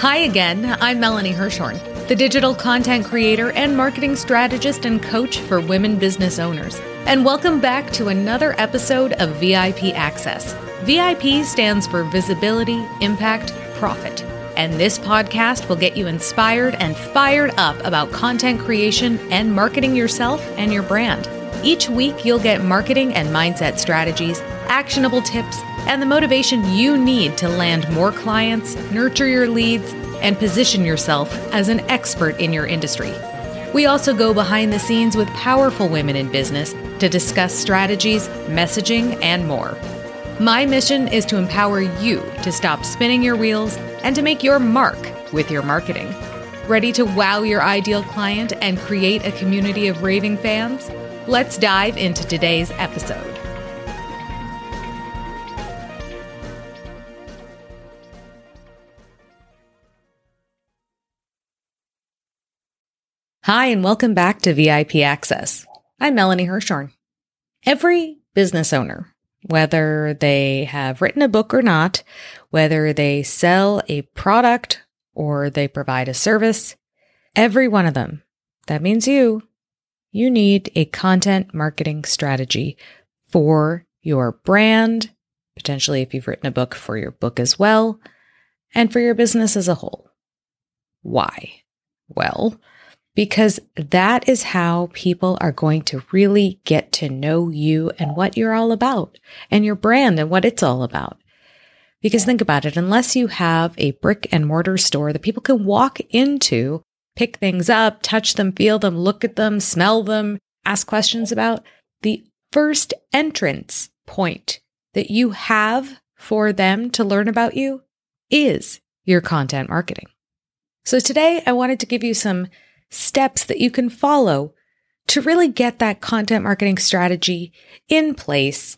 Hi again, I'm Melanie Herschorn, the digital content creator and marketing strategist and coach for women business owners. And welcome back to another episode of VIP Access. VIP stands for Visibility, Impact, Profit. And this podcast will get you inspired and fired up about content creation and marketing yourself and your brand. Each week, you'll get marketing and mindset strategies, actionable tips, and the motivation you need to land more clients, nurture your leads, and position yourself as an expert in your industry. We also go behind the scenes with powerful women in business to discuss strategies, messaging, and more. My mission is to empower you to stop spinning your wheels and to make your mark with your marketing. Ready to wow your ideal client and create a community of raving fans? Let's dive into today's episode. Hi, and welcome back to VIP Access. I'm Melanie Herschorn. Every business owner, whether they have written a book or not, whether they sell a product or they provide a service, every one of them, that means you, you need a content marketing strategy for your brand, potentially if you've written a book for your book as well, and for your business as a whole. Why? Well, because that is how people are going to really get to know you and what you're all about and your brand and what it's all about. Because think about it, unless you have a brick and mortar store that people can walk into, pick things up, touch them, feel them, look at them, smell them, ask questions about, the first entrance point that you have for them to learn about you is your content marketing. So today I wanted to give you some steps that you can follow to really get that content marketing strategy in place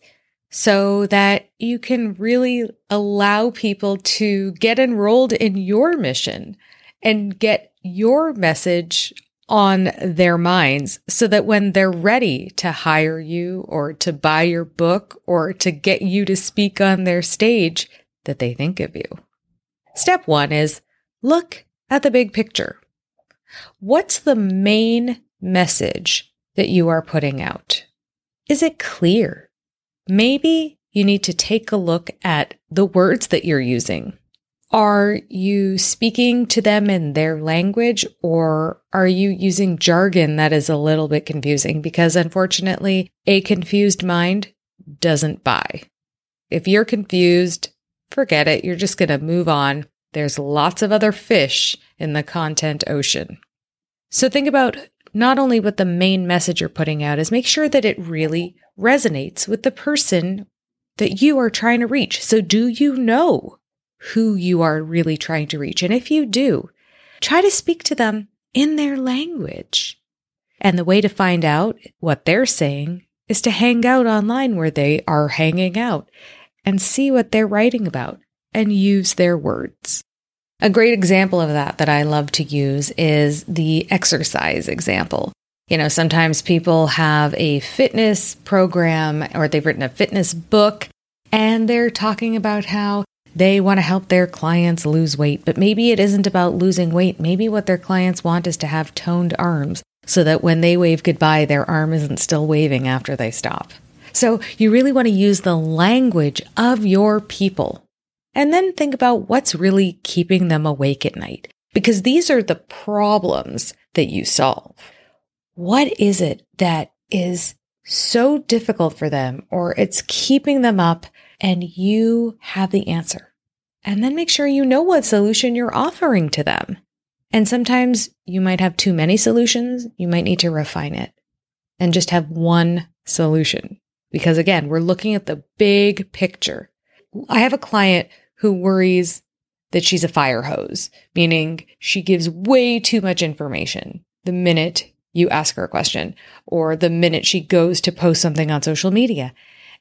so that you can really allow people to get enrolled in your mission and get your message on their minds so that when they're ready to hire you or to buy your book or to get you to speak on their stage that they think of you. Step one is look at the big picture. What's the main message that you are putting out? Is it clear? Maybe you need to take a look at the words that you're using. Are you speaking to them in their language or are you using jargon that is a little bit confusing? Because unfortunately, a confused mind doesn't buy. If you're confused, forget it. You're just going to move on. There's lots of other fish in the content ocean. So think about not only what the main message you're putting out is, make sure that it really resonates with the person that you are trying to reach. So do you know who you are really trying to reach? And if you do, try to speak to them in their language. And the way to find out what they're saying is to hang out online where they are hanging out and see what they're writing about and use their words. A great example of that that I love to use is the exercise example. You know, sometimes people have a fitness program or they've written a fitness book and they're talking about how they want to help their clients lose weight, but maybe it isn't about losing weight. Maybe what their clients want is to have toned arms so that when they wave goodbye, their arm isn't still waving after they stop. So you really want to use the language of your people and then think about what's really keeping them awake at night. Because these are the problems that you solve. What is it that is so difficult for them or it's keeping them up and you have the answer? And then make sure you know what solution you're offering to them. And sometimes you might have too many solutions. You might need to refine it and just have one solution. Because again, we're looking at the big picture. I have a client who worries that she's a fire hose, meaning she gives way too much information the minute you ask her a question or the minute she goes to post something on social media.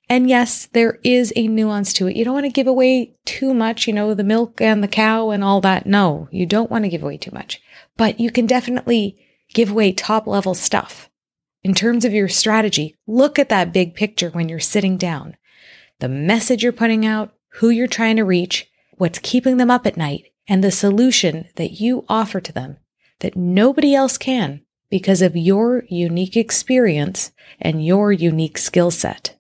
And yes, there is a nuance to it. You don't want to give away too much, you know, the milk and the cow and all that. No, you don't want to give away too much, but you can definitely give away top level stuff. In terms of your strategy, look at that big picture when you're sitting down. The message you're putting out, who you're trying to reach, what's keeping them up at night, and the solution that you offer to them that nobody else can because of your unique experience and your unique skill set.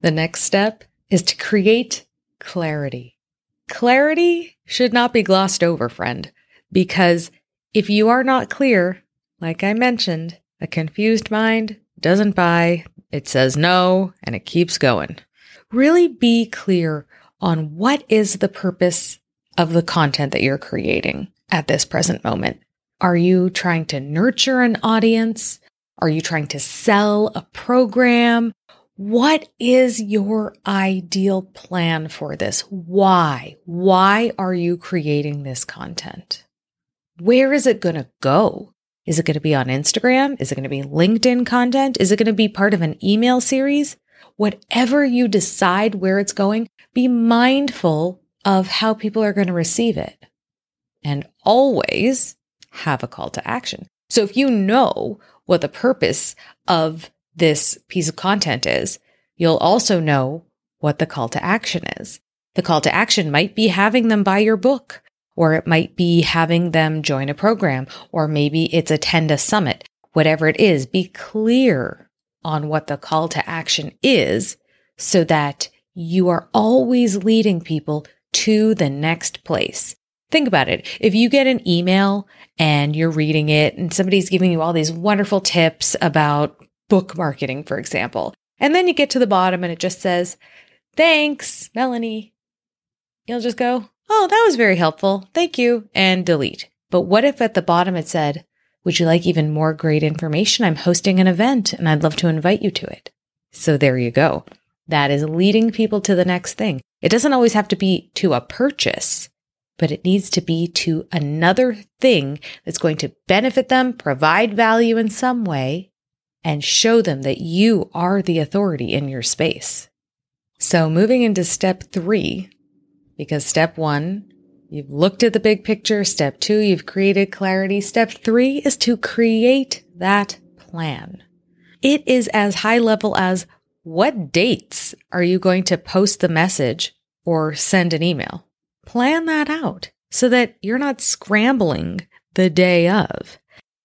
The next step is to create clarity. Clarity should not be glossed over, friend, because if you are not clear, like I mentioned, a confused mind doesn't buy, it says no, and it keeps going. Really be clear on what is the purpose of the content that you're creating at this present moment. Are you trying to nurture an audience? Are you trying to sell a program? What is your ideal plan for this? Why? Why are you creating this content? Where is it going to go? Is it going to be on Instagram? Is it going to be LinkedIn content? Is it going to be part of an email series? Whatever you decide where it's going, be mindful of how people are going to receive it. And always have a call to action. So if you know what the purpose of this piece of content is, you'll also know what the call to action is. The call to action might be having them buy your book, or it might be having them join a program, or maybe it's attend a summit. Whatever it is, be clear on what the call to action is so that you are always leading people to the next place. Think about it. If you get an email and you're reading it and somebody's giving you all these wonderful tips about book marketing, for example, and then you get to the bottom and it just says, thanks, Melanie. You'll just go, oh, that was very helpful. Thank you. And delete. But what if at the bottom it said, would you like even more great information? I'm hosting an event and I'd love to invite you to it. So there you go. That is leading people to the next thing. It doesn't always have to be to a purchase but it needs to be to another thing that's going to benefit them, provide value in some way, and show them that you are the authority in your space. So moving into step three, because step one, you've looked at the big picture. Step two, you've created clarity. Step three is to create that plan. It is as high level as what dates are you going to post the message or send an email? plan that out so that you're not scrambling the day of.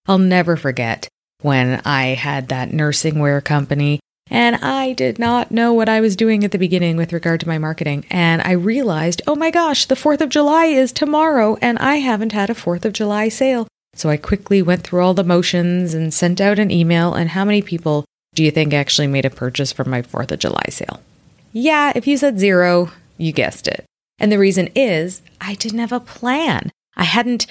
I'll never forget when I had that nursing wear company and I did not know what I was doing at the beginning with regard to my marketing. And I realized, oh my gosh, the 4th of July is tomorrow and I haven't had a 4th of July sale. So I quickly went through all the motions and sent out an email. And how many people do you think actually made a purchase from my 4th of July sale? Yeah, if you said zero, you guessed it. And the reason is I didn't have a plan. I hadn't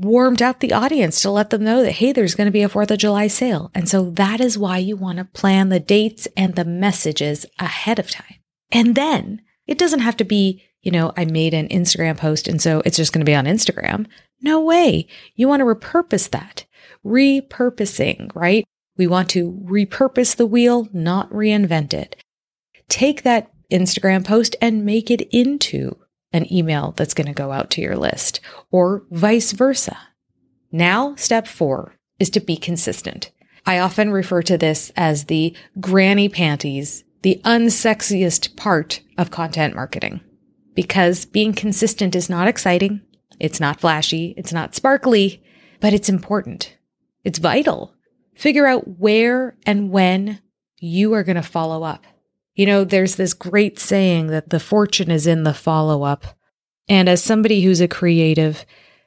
warmed up the audience to let them know that, hey, there's going to be a 4th of July sale. And so that is why you want to plan the dates and the messages ahead of time. And then it doesn't have to be, you know, I made an Instagram post and so it's just going to be on Instagram. No way. You want to repurpose that. Repurposing, right? We want to repurpose the wheel, not reinvent it. Take that Instagram post and make it into an email that's going to go out to your list or vice versa. Now, step four is to be consistent. I often refer to this as the granny panties, the unsexiest part of content marketing because being consistent is not exciting. It's not flashy. It's not sparkly, but it's important. It's vital. Figure out where and when you are going to follow up. You know, there's this great saying that the fortune is in the follow up. And as somebody who's a creative,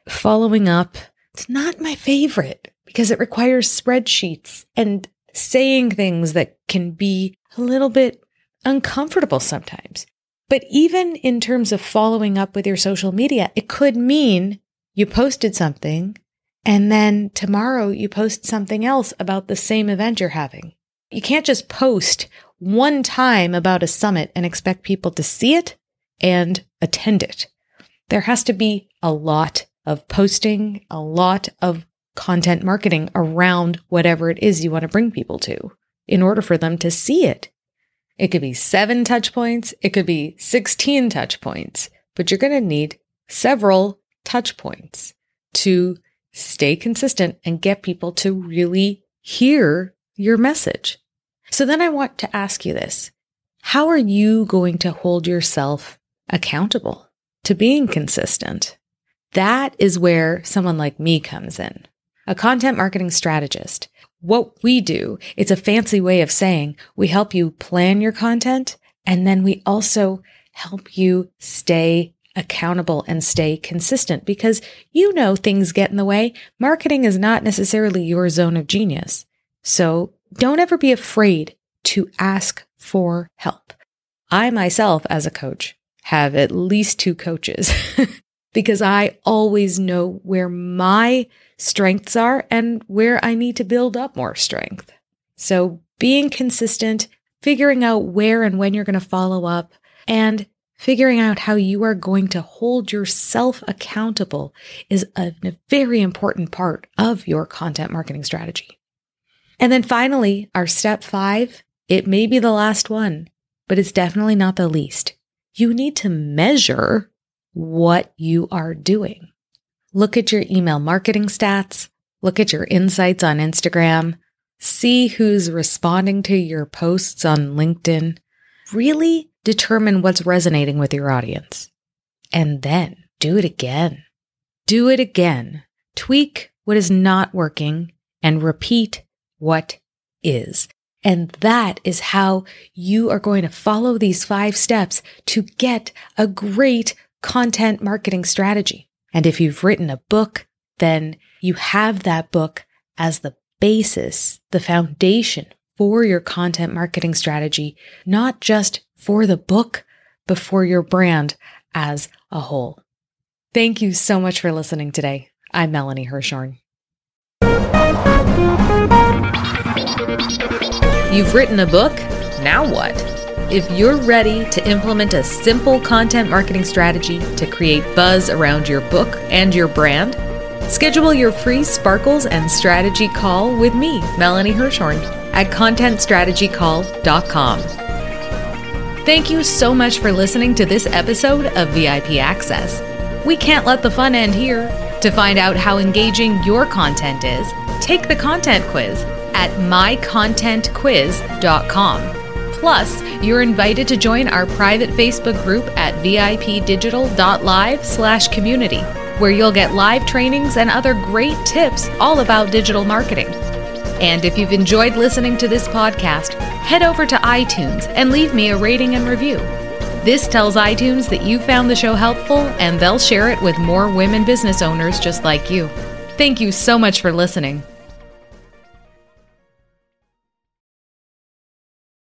following up, it's not my favorite because it requires spreadsheets and saying things that can be a little bit uncomfortable sometimes. But even in terms of following up with your social media, it could mean you posted something and then tomorrow you post something else about the same event you're having. You can't just post one time about a summit and expect people to see it and attend it. There has to be a lot of posting, a lot of content marketing around whatever it is you want to bring people to in order for them to see it. It could be seven touch points. It could be 16 touch points, but you're going to need several touch points to stay consistent and get people to really hear your message. So then I want to ask you this. How are you going to hold yourself accountable to being consistent? That is where someone like me comes in, a content marketing strategist. What we do, it's a fancy way of saying we help you plan your content and then we also help you stay accountable and stay consistent because you know things get in the way. Marketing is not necessarily your zone of genius. So don't ever be afraid to ask for help. I myself, as a coach, have at least two coaches because I always know where my strengths are and where I need to build up more strength. So being consistent, figuring out where and when you're going to follow up, and figuring out how you are going to hold yourself accountable is a very important part of your content marketing strategy. And then finally, our step five, it may be the last one, but it's definitely not the least. You need to measure what you are doing. Look at your email marketing stats, look at your insights on Instagram, see who's responding to your posts on LinkedIn. Really determine what's resonating with your audience. And then do it again. Do it again. Tweak what is not working and repeat what is. And that is how you are going to follow these five steps to get a great content marketing strategy. And if you've written a book, then you have that book as the basis, the foundation for your content marketing strategy, not just for the book, but for your brand as a whole. Thank you so much for listening today. I'm Melanie Herschorn. You've written a book? Now what? If you're ready to implement a simple content marketing strategy to create buzz around your book and your brand, schedule your free Sparkles and Strategy call with me, Melanie Herschorn, at contentstrategycall.com. Thank you so much for listening to this episode of VIP Access. We can't let the fun end here. To find out how engaging your content is, take the content quiz at mycontentquiz.com. Plus, you're invited to join our private Facebook group at vipdigital.live slash community, where you'll get live trainings and other great tips all about digital marketing. And if you've enjoyed listening to this podcast, head over to iTunes and leave me a rating and review. This tells iTunes that you found the show helpful and they'll share it with more women business owners just like you. Thank you so much for listening.